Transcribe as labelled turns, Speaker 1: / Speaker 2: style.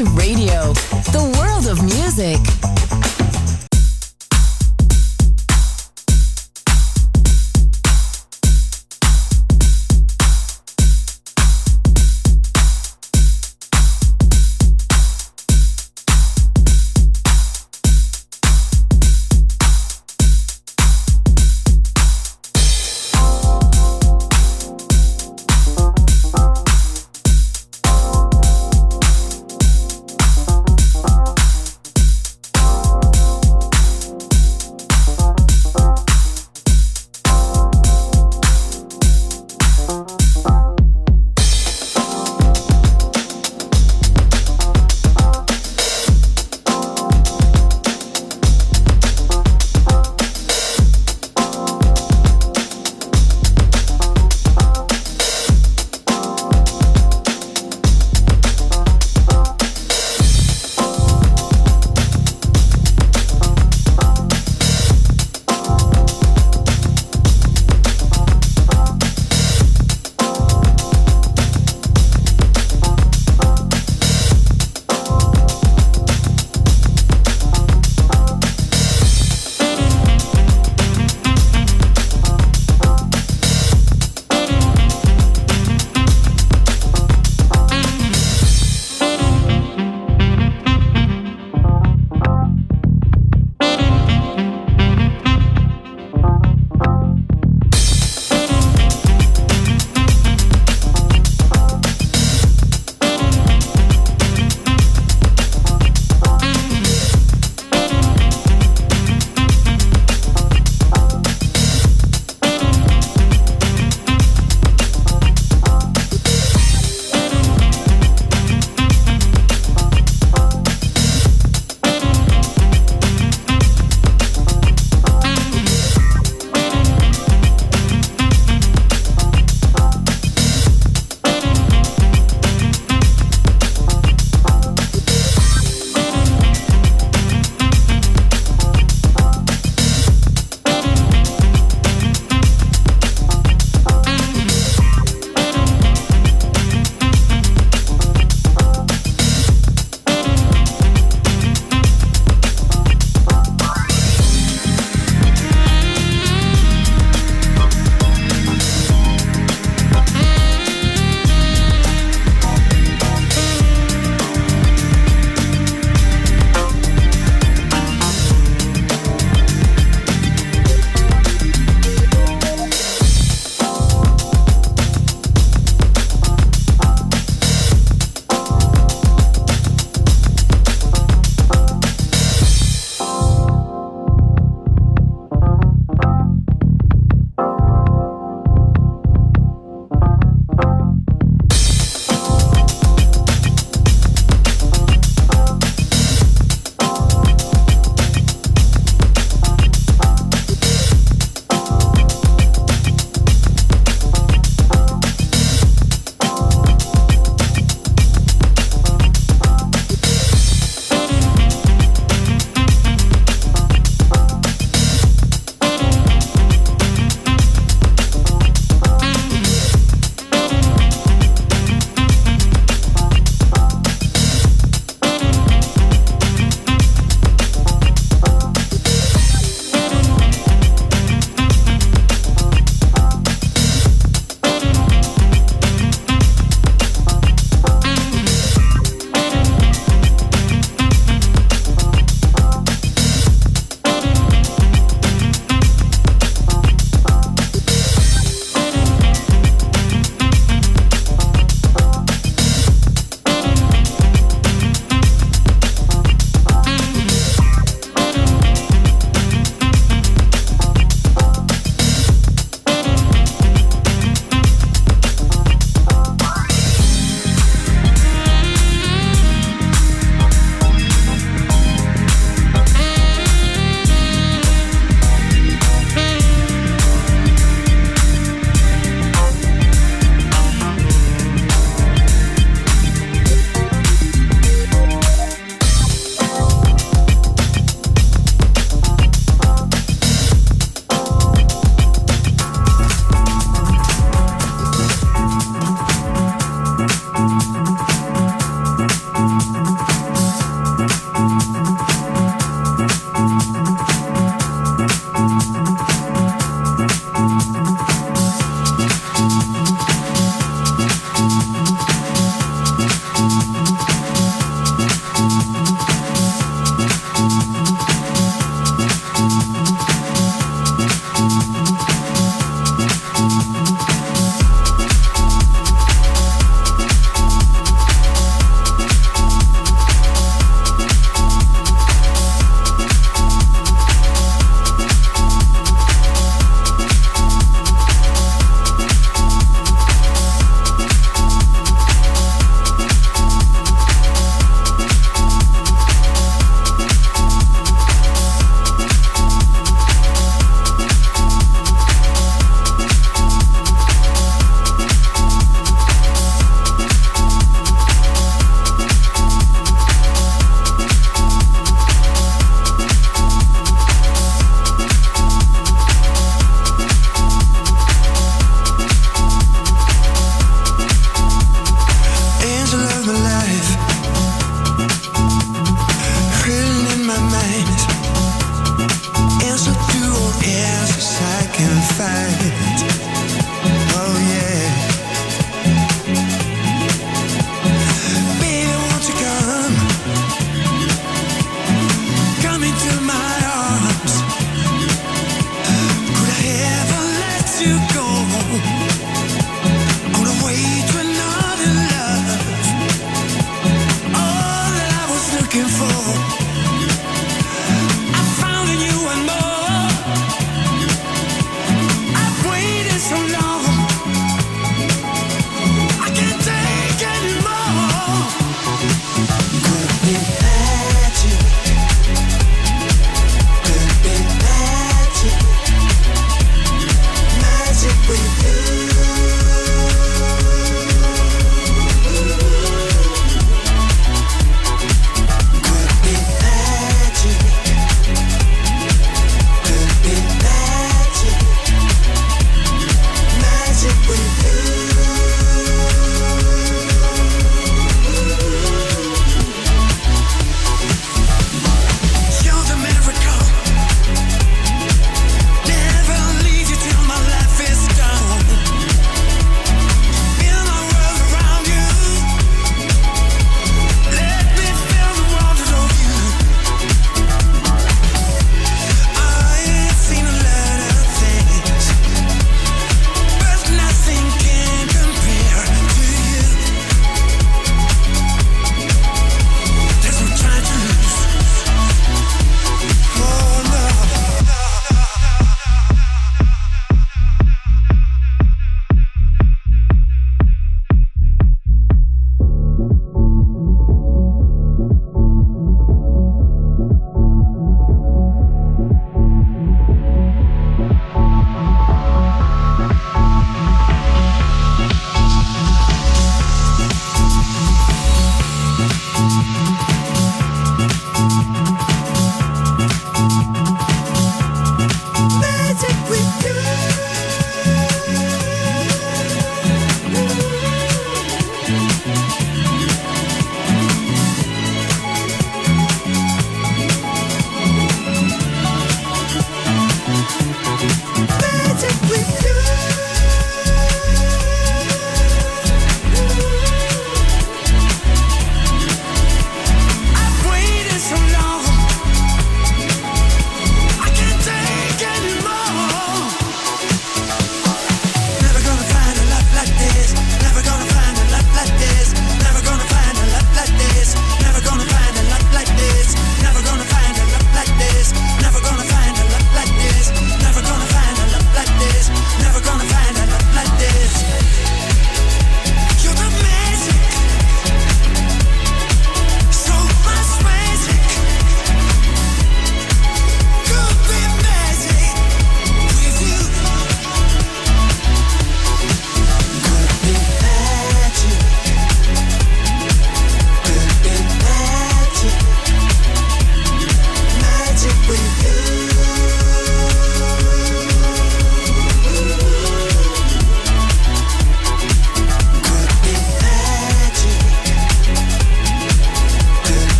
Speaker 1: Masterclass